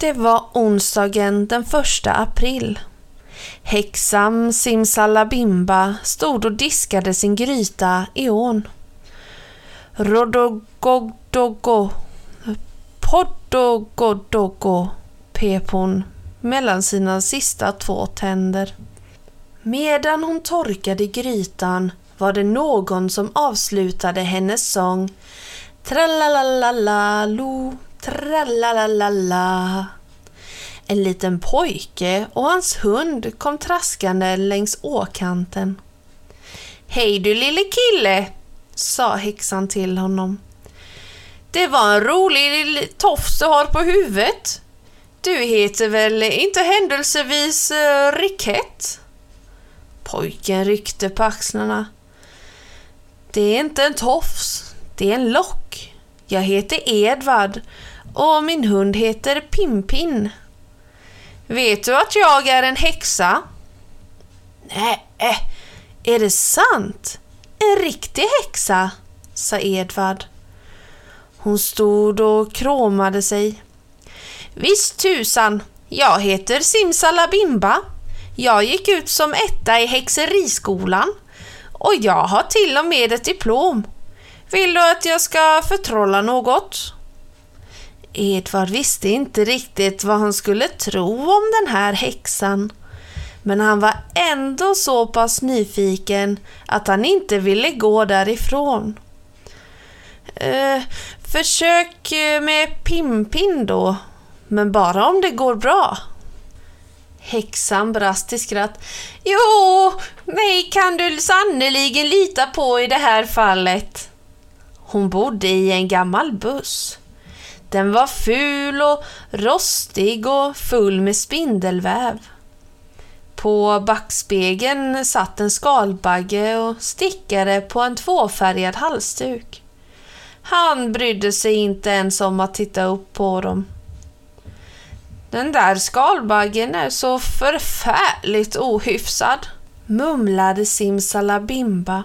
Det var onsdagen den första april. Häxan Simsalabimba stod och diskade sin gryta i ån. Rodogodogo, poddogodogo, pep hon mellan sina sista två tänder. Medan hon torkade grytan var det någon som avslutade hennes sång Tralalalala-lo, tralalalala. En liten pojke och hans hund kom traskande längs åkanten. Hej du lille kille, sa häxan till honom. Det var en rolig tofs du har på huvudet. Du heter väl inte händelsevis eh, uh, Rikett? Pojken ryckte på axlarna. Det är inte en tofs, det är en lock. Jag heter Edvard och min hund heter Pimpin. Vet du att jag är en häxa? Nej, eh, är det sant? En riktig häxa? sa Edvard. Hon stod och kråmade sig. Visst tusan, jag heter Simsalabimba. Jag gick ut som etta i häxeriskolan och jag har till och med ett diplom. Vill du att jag ska förtrolla något? Edvard visste inte riktigt vad han skulle tro om den här häxan. Men han var ändå så pass nyfiken att han inte ville gå därifrån. Eh, försök eh, med Pimpin då, men bara om det går bra. Häxan brast i skratt. Jo, mig kan du sannoliken lita på i det här fallet. Hon bodde i en gammal buss. Den var ful och rostig och full med spindelväv. På backspegeln satt en skalbagge och stickade på en tvåfärgad halsduk. Han brydde sig inte ens om att titta upp på dem. Den där skalbaggen är så förfärligt ohyfsad, mumlade Simsalabimba.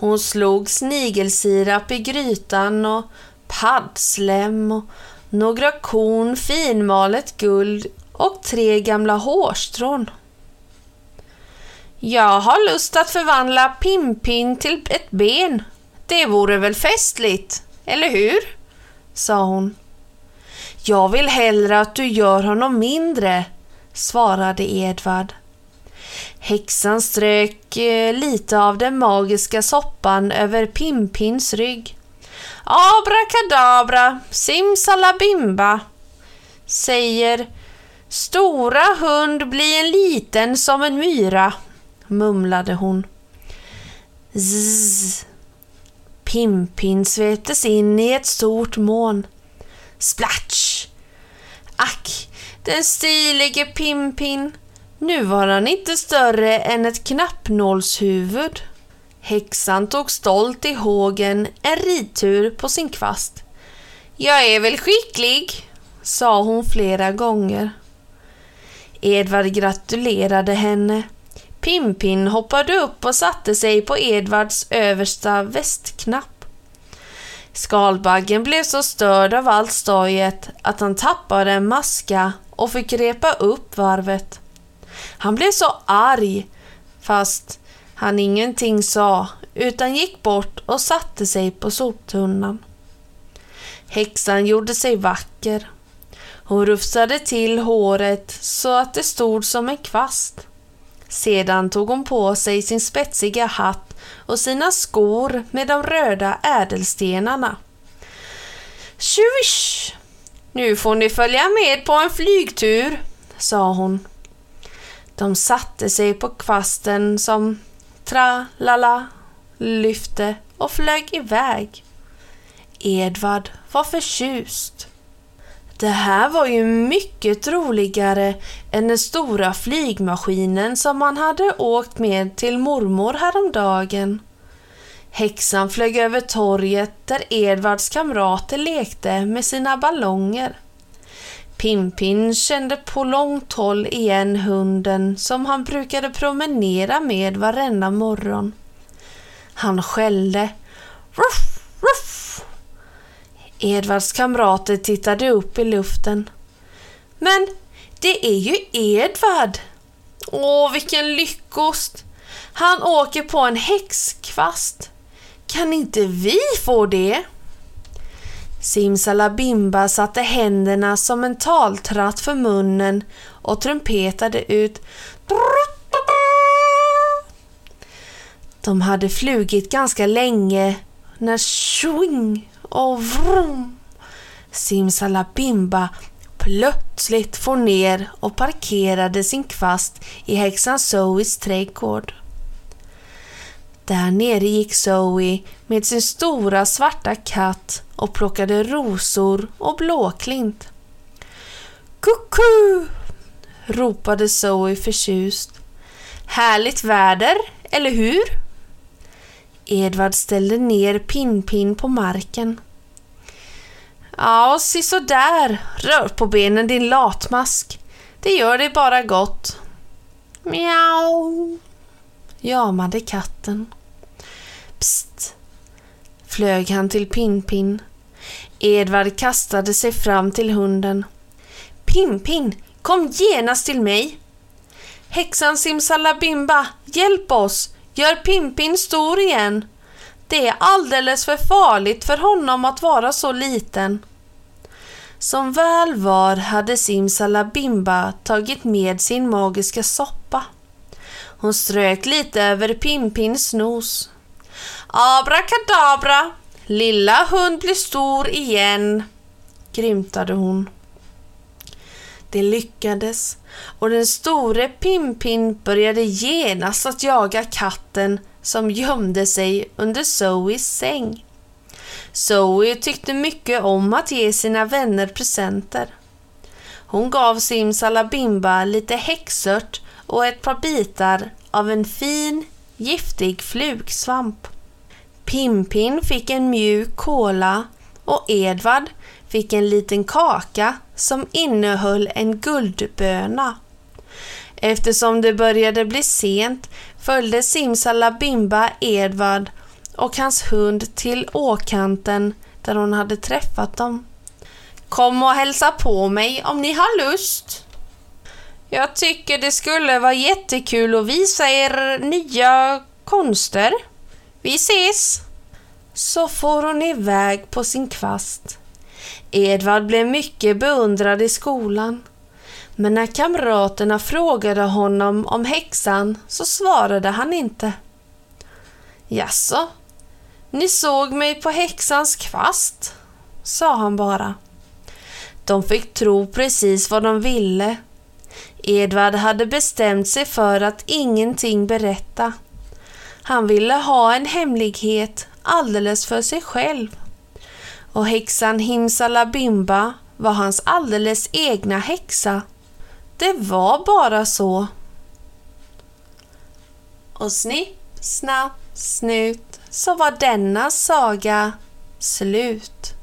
Hon slog snigelsirap i grytan och paddslem och några korn finmalet guld och tre gamla hårstrån. Jag har lust att förvandla Pimpin till ett ben. Det vore väl festligt, eller hur? sa hon. Jag vill hellre att du gör honom mindre, svarade Edvard. Häxan strök eh, lite av den magiska soppan över Pimpins rygg. Abrakadabra, simsalabimba, säger Stora hund blir en liten som en myra, mumlade hon. Zzz. Pimpin sveptes in i ett stort moln. Splatsch! Ack, den stilige Pimpin. Nu var han inte större än ett knappnålshuvud. Häxan tog stolt i hågen en ridtur på sin kvast. Jag är väl skicklig, sa hon flera gånger. Edvard gratulerade henne. Pimpin hoppade upp och satte sig på Edvards översta västknapp. Skalbaggen blev så störd av allt stojet att han tappade en maska och fick repa upp varvet. Han blev så arg, fast han ingenting sa utan gick bort och satte sig på soptunnan. Häxan gjorde sig vacker. Hon rufsade till håret så att det stod som en kvast. Sedan tog hon på sig sin spetsiga hatt och sina skor med de röda ädelstenarna. Tjusch! Nu får ni följa med på en flygtur, sa hon. De satte sig på kvasten som tra-la-la lyfte och flög iväg. Edvard var förtjust. Det här var ju mycket roligare än den stora flygmaskinen som man hade åkt med till mormor häromdagen. Häxan flög över torget där Edvards kamrater lekte med sina ballonger. Pimpin kände på långt håll igen hunden som han brukade promenera med varenda morgon. Han skällde. Ruff, ruff. Edvards kamrater tittade upp i luften. Men det är ju Edvard! Åh, vilken lyckost! Han åker på en häxkvast. Kan inte vi få det? Simsalabimba satte händerna som en taltratt för munnen och trumpetade ut De hade flugit ganska länge när swing och vrum Simsalabimba plötsligt for ner och parkerade sin kvast i häxan Zoes trädgård. Där nere gick Zoe med sin stora svarta katt och plockade rosor och blåklint. Kucku! ropade Zoe förtjust. Härligt väder, eller hur? Edvard ställde ner Pin-Pin på marken. Ja, där. Rör på benen din latmask. Det gör dig bara gott. Miau, jamade katten. Psst, flög han till Pinpin. Edvard kastade sig fram till hunden. Pinpin, kom genast till mig. Häxan Simsalabimba, hjälp oss! Gör Pimpin stor igen. Det är alldeles för farligt för honom att vara så liten. Som väl var hade Simsalabimba tagit med sin magiska soppa. Hon strök lite över Pimpins nos. Abrakadabra! Lilla hund blir stor igen, grymtade hon. Det lyckades och den store Pimpin började genast att jaga katten som gömde sig under Zoes säng. Zoe tyckte mycket om att ge sina vänner presenter. Hon gav Simsalabimba lite häxört och ett par bitar av en fin, giftig flugsvamp. Pimpin fick en mjuk kola och Edvard fick en liten kaka som innehöll en guldböna. Eftersom det började bli sent följde Simsalabimba Edvard och hans hund till åkanten där hon hade träffat dem. Kom och hälsa på mig om ni har lust. Jag tycker det skulle vara jättekul att visa er nya konster. Vi ses! Så for hon iväg på sin kvast. Edvard blev mycket beundrad i skolan. Men när kamraterna frågade honom om häxan så svarade han inte. Jaså, ni såg mig på häxans kvast, sa han bara. De fick tro precis vad de ville. Edvard hade bestämt sig för att ingenting berätta. Han ville ha en hemlighet alldeles för sig själv och häxan Himsalabimba var hans alldeles egna häxa. Det var bara så. Och snipp, snapp, snut så var denna saga slut.